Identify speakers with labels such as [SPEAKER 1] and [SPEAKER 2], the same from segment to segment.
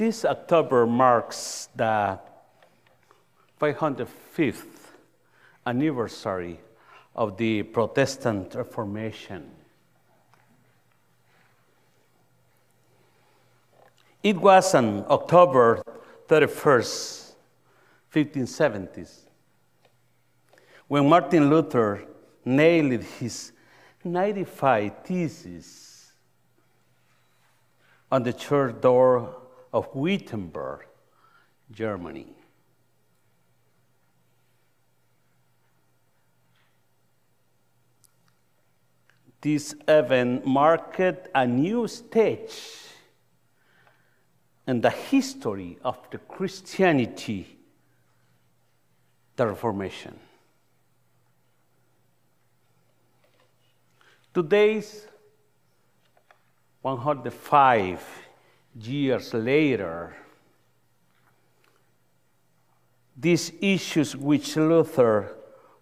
[SPEAKER 1] This October marks the 505th anniversary of the Protestant Reformation. It was on October 31st, 1570s, when Martin Luther nailed his 95 theses on the church door of Wittenberg, Germany. This event marked a new stage in the history of the Christianity, the Reformation. Today's 105 years later, these issues which Luther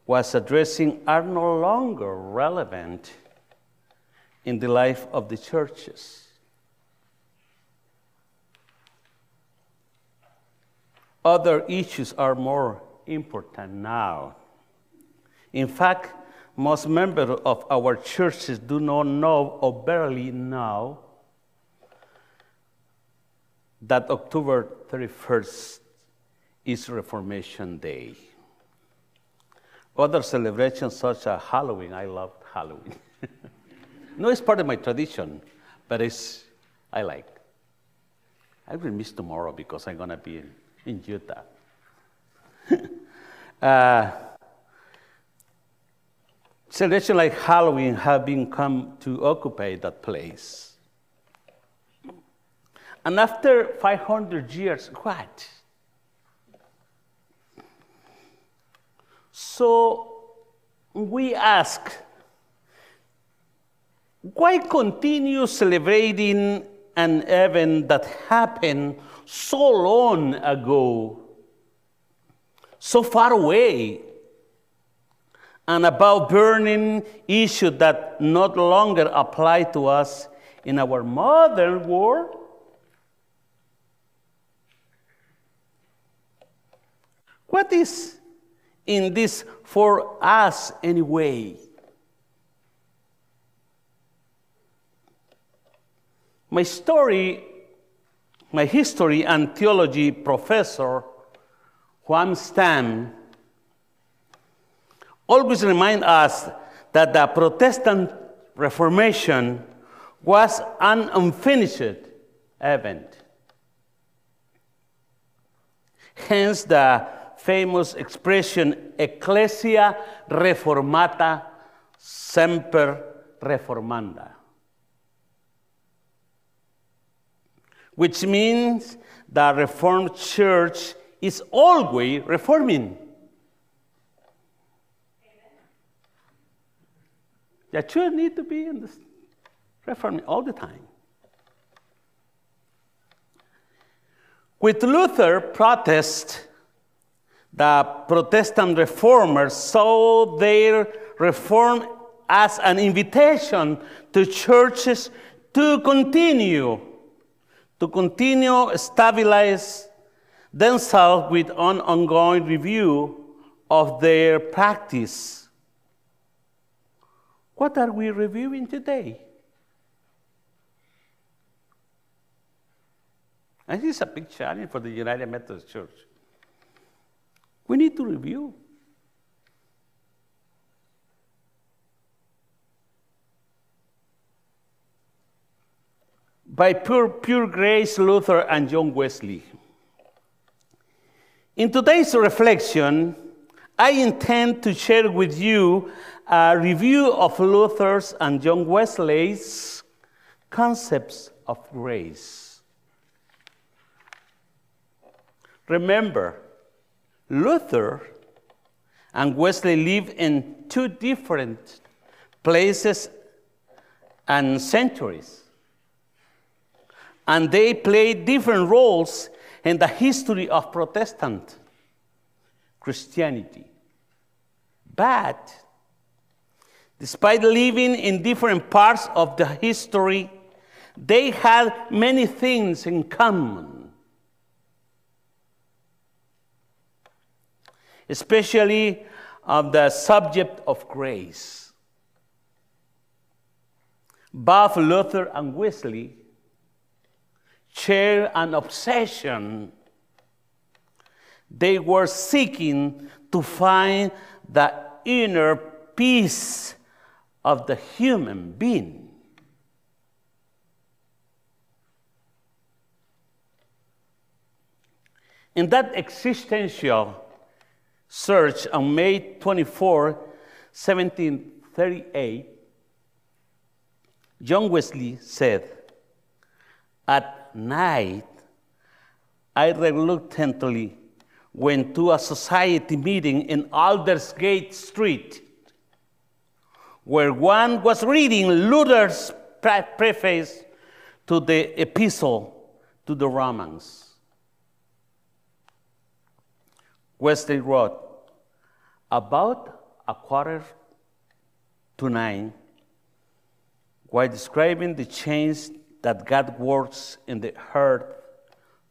[SPEAKER 1] was addressing are no longer relevant in the life of the churches. Other issues are more important now. In fact, most members of our churches do not know or barely know that October 31st is Reformation Day. Other celebrations, such as Halloween, I love Halloween. no, it's part of my tradition, but it's, I like. I will miss tomorrow because I'm going to be in, in Utah. uh, celebrations like Halloween have been come to occupy that place. And after 500 years, what? So we ask, why continue celebrating an event that happened so long ago, so far away, and about burning issues that no longer apply to us in our modern world? What is in this for us anyway? My story, my history and theology professor, Juan Stam, always remind us that the Protestant Reformation was an unfinished event. Hence the famous expression, Ecclesia reformata semper reformanda, which means the Reformed Church is always reforming. The church need to be in this reforming all the time. With Luther, protest the Protestant reformers saw their reform as an invitation to churches to continue, to continue stabilize themselves with an ongoing review of their practice. What are we reviewing today? And this is a big challenge for the United Methodist Church. Need to review. by pure, pure grace, Luther and John Wesley. In today's reflection, I intend to share with you a review of Luther's and John Wesley's concepts of grace. Remember, Luther and Wesley lived in two different places and centuries. And they played different roles in the history of Protestant Christianity. But despite living in different parts of the history, they had many things in common. Especially on the subject of grace. Both Luther and Wesley shared an obsession. They were seeking to find the inner peace of the human being. In that existential search on May 24, 1738, John Wesley said, At night, I reluctantly went to a society meeting in Aldersgate Street, where one was reading Luther's preface to the epistle to the Romans. Wesley wrote, about a quarter to nine, while describing the change that God works in the heart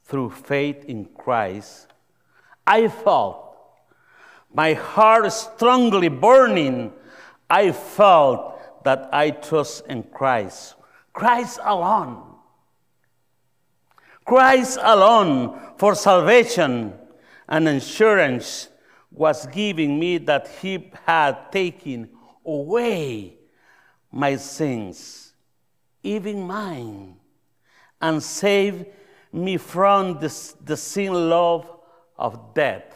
[SPEAKER 1] through faith in Christ, I felt my heart strongly burning. I felt that I trust in Christ, Christ alone. Christ alone for salvation and assurance was giving me that He had taken away my sins, even mine, and saved me from the, the sin love of death.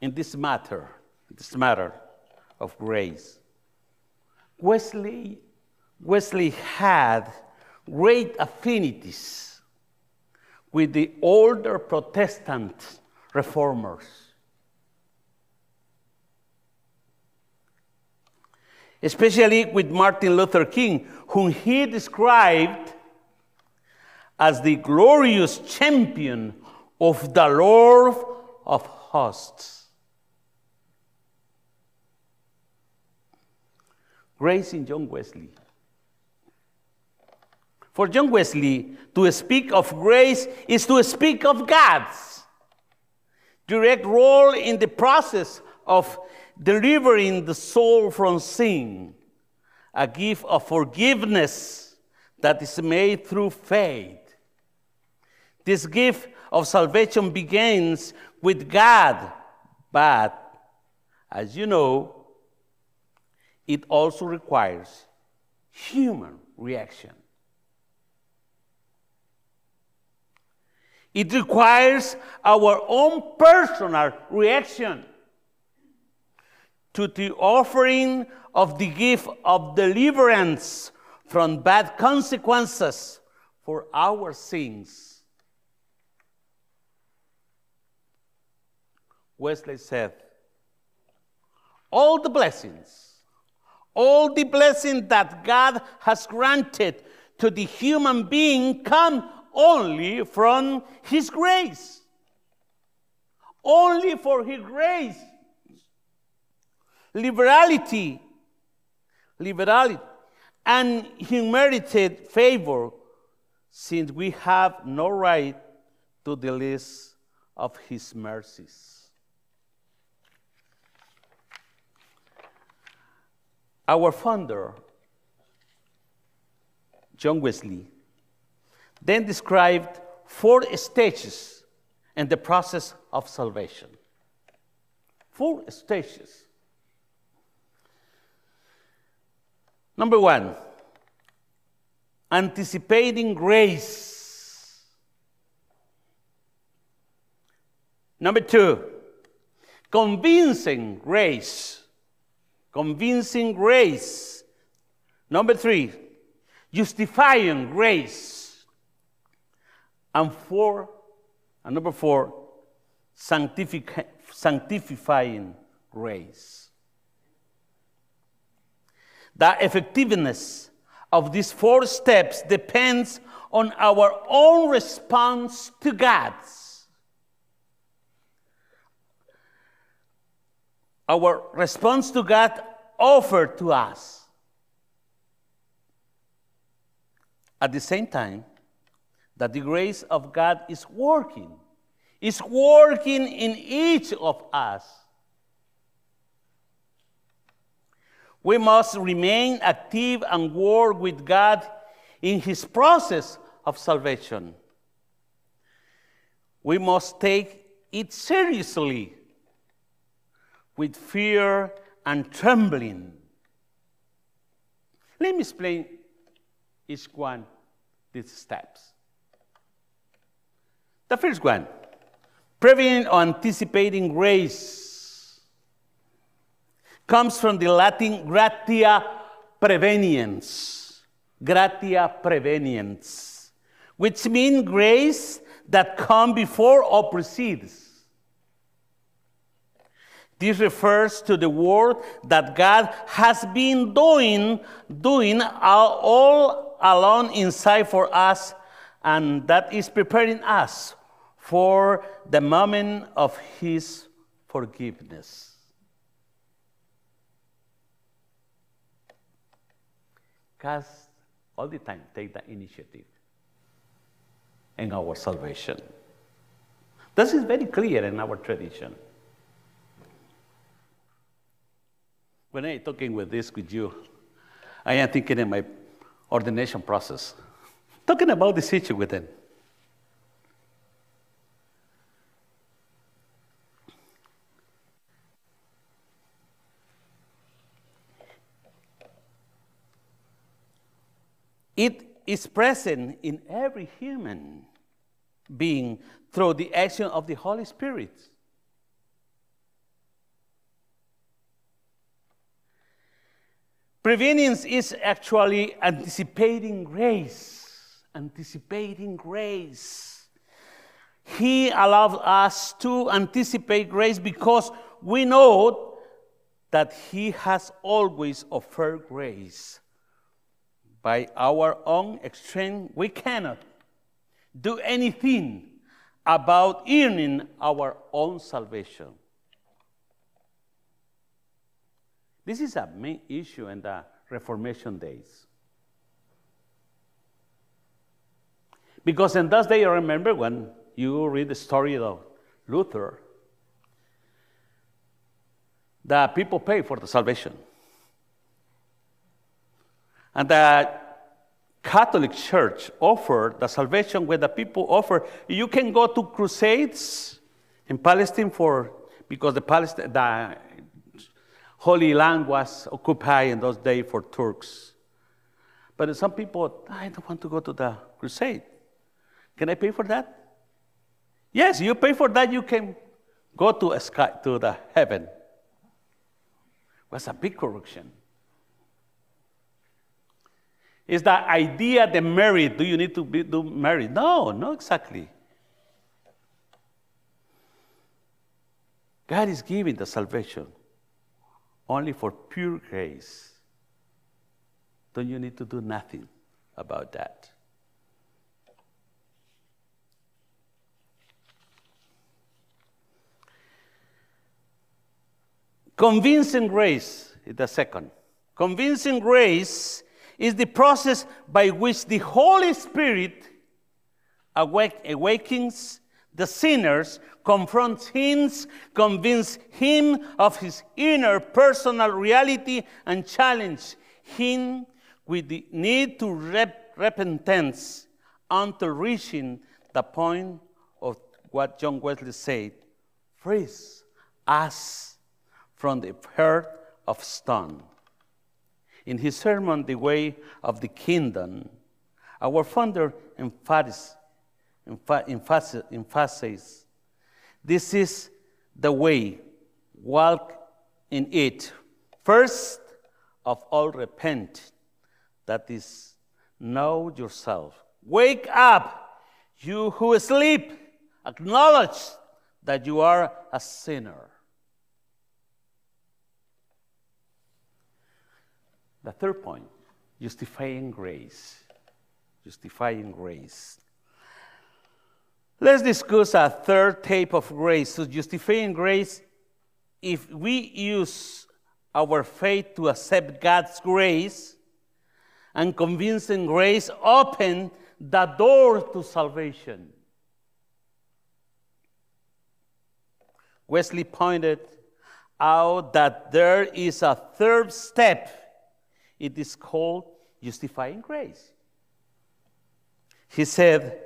[SPEAKER 1] In this matter, this matter of grace, Wesley, Wesley had great affinities with the older Protestant reformers. Especially with Martin Luther King, whom he described as the glorious champion of the Lord of hosts. Grace in John Wesley. For John Wesley, to speak of grace is to speak of God's direct role in the process of delivering the soul from sin, a gift of forgiveness that is made through faith. This gift of salvation begins with God, but as you know, it also requires human reaction. It requires our own personal reaction to the offering of the gift of deliverance from bad consequences for our sins. Wesley said, All the blessings, all the blessings that God has granted to the human being come only from His grace. Only for His grace. Liberality, liberality, and unmerited favor, since we have no right to the list of His mercies. Our founder, John Wesley, then described four stages in the process of salvation. Four stages. Number one, anticipating grace. Number two, convincing grace. Convincing grace. Number three, justifying grace. And four, and number four, sanctific- sanctifying grace. The effectiveness of these four steps depends on our own response to God's. Our response to God offered to us. At the same time, that the grace of God is working, is working in each of us. We must remain active and work with God in His process of salvation. We must take it seriously with fear and trembling. Let me explain each one these steps. The first one, preventing or anticipating grace, comes from the Latin gratia preveniens, gratia preveniens, which means grace that come before or precedes. This refers to the work that God has been doing, doing all along inside for us, and that is preparing us for the moment of His forgiveness. God all the time take the initiative in our salvation. This is very clear in our tradition. When I'm talking with this with you, I am thinking in my ordination process, talking about this issue with them. It is present in every human being through the action of the Holy Spirit. Prevenience is actually anticipating grace, anticipating grace. He allowed us to anticipate grace because we know that He has always offered grace. By our own strength, we cannot do anything about earning our own salvation. This is a main issue in the Reformation days. Because in those days, I remember when you read the story of Luther, the people pay for the salvation. And the Catholic Church offered the salvation where the people offer. You can go to crusades in Palestine for because the Palestine the Holy Land was occupied in those days for Turks. But some people, I don't want to go to the crusade. Can I pay for that? Yes, you pay for that, you can go to sky, to the heaven. It was a big corruption. Is the idea the merit? Do you need to be do merit? No, not exactly. God is giving the salvation only for pure grace. Then you need to do nothing about that. Convincing grace is the second. Convincing grace is the process by which the Holy Spirit awake, awakens the sinners, confronts him, convinces him of his inner personal reality, and challenge him with the need to rep- repentance until reaching the point of what John Wesley said frees us from the heart of stone. In his sermon, The Way of the Kingdom, our founder emphasizes, emphasizes this is the way, walk in it. First of all, repent. That is, know yourself. Wake up, you who sleep. Acknowledge that you are a sinner. The third point justifying grace. Justifying grace. Let's discuss a third type of grace. So, justifying grace, if we use our faith to accept God's grace, and convincing grace open the door to salvation. Wesley pointed out that there is a third step. It is called justifying grace. He said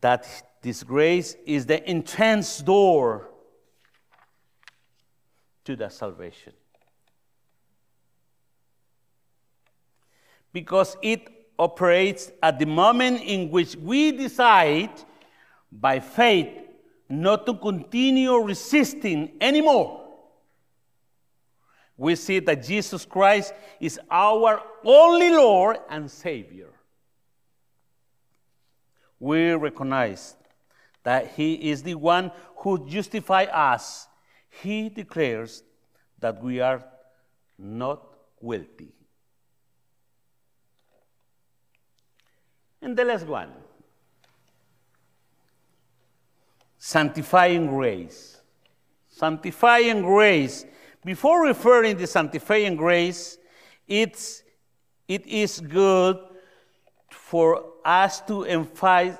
[SPEAKER 1] that this grace is the entrance door to the salvation. Because it operates at the moment in which we decide by faith not to continue resisting anymore. We see that Jesus Christ is our only Lord and Savior. We recognize that He is the one who justifies us. He declares that we are not guilty. And the last one sanctifying grace. Sanctifying grace. Before referring to sanctifying grace, it's, it is good for us to emphasize,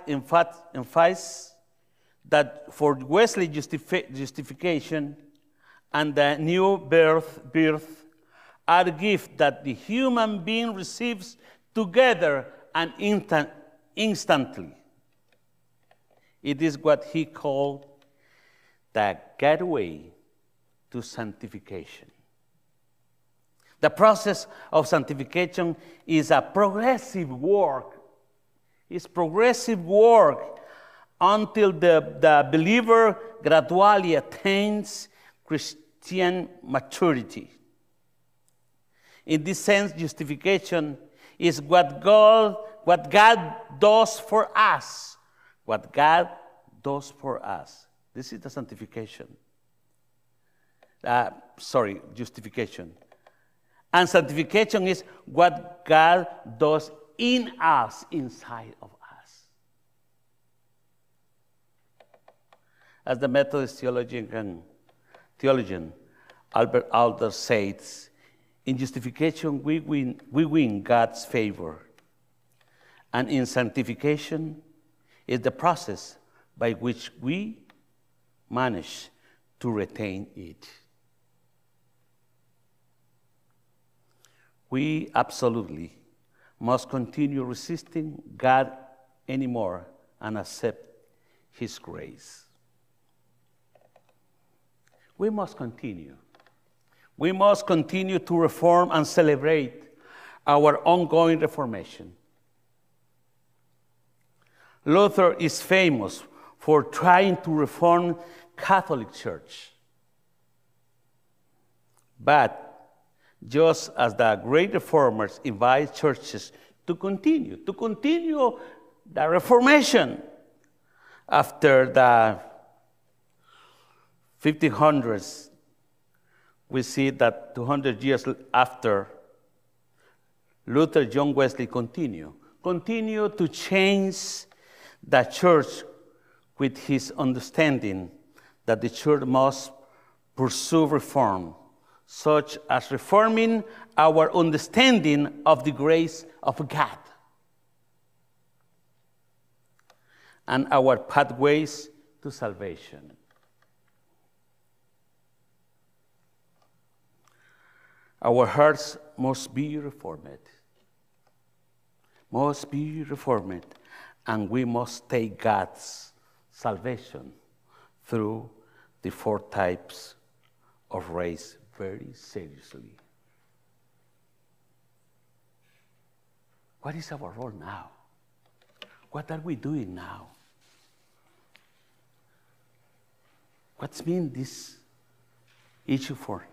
[SPEAKER 1] emphasize that for Wesley justifi- justification and the new birth, birth are gifts that the human being receives together and instant, instantly. It is what he called the gateway to sanctification. The process of sanctification is a progressive work. It's progressive work until the, the believer gradually attains Christian maturity. In this sense, justification is what God, what God does for us. What God does for us. This is the sanctification. Uh, sorry, justification. And sanctification is what God does in us, inside of us. As the Methodist theologian, theologian Albert Outler says, in justification, we win, we win God's favor. And in sanctification is the process by which we manage to retain it. We absolutely must continue resisting God anymore and accept His grace. We must continue we must continue to reform and celebrate our ongoing reformation. Luther is famous for trying to reform Catholic Church. But just as the great reformers invite churches to continue, to continue the Reformation. After the 1500s, we see that 200 years after, Luther, John Wesley continue, continue to change the church with his understanding that the church must pursue reform, such as reforming our understanding of the grace of God and our pathways to salvation. Our hearts must be reformed. Must be reformed. And we must take God's salvation through the four types of race very seriously. What is our role now? What are we doing now? What's been this issue for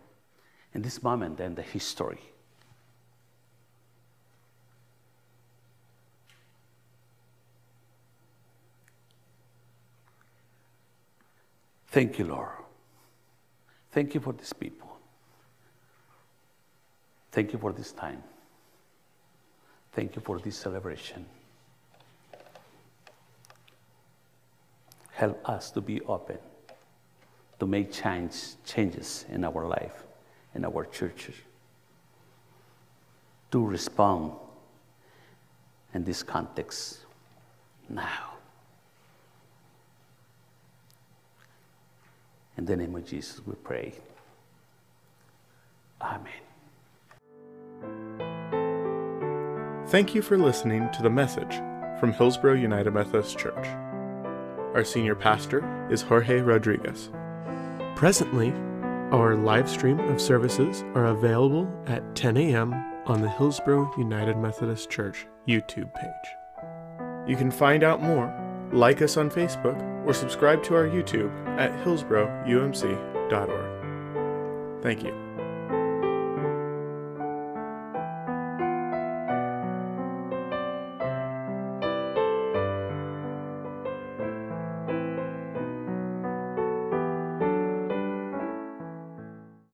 [SPEAKER 1] in this moment and the history? Thank you, Lord. Thank you for these people. Thank you for this time. Thank you for this celebration. Help us to be open, to make change, changes in our life, in our churches, to respond in this context now. In the name of Jesus, we pray. Amen.
[SPEAKER 2] Thank you for listening to the message from Hillsboro United Methodist Church. Our senior pastor is Jorge Rodriguez. Presently, our live stream of services are available at 10 a.m. on the Hillsboro United Methodist Church YouTube page. You can find out more, like us on Facebook, or subscribe to our YouTube at hillsboroumc.org. Thank you.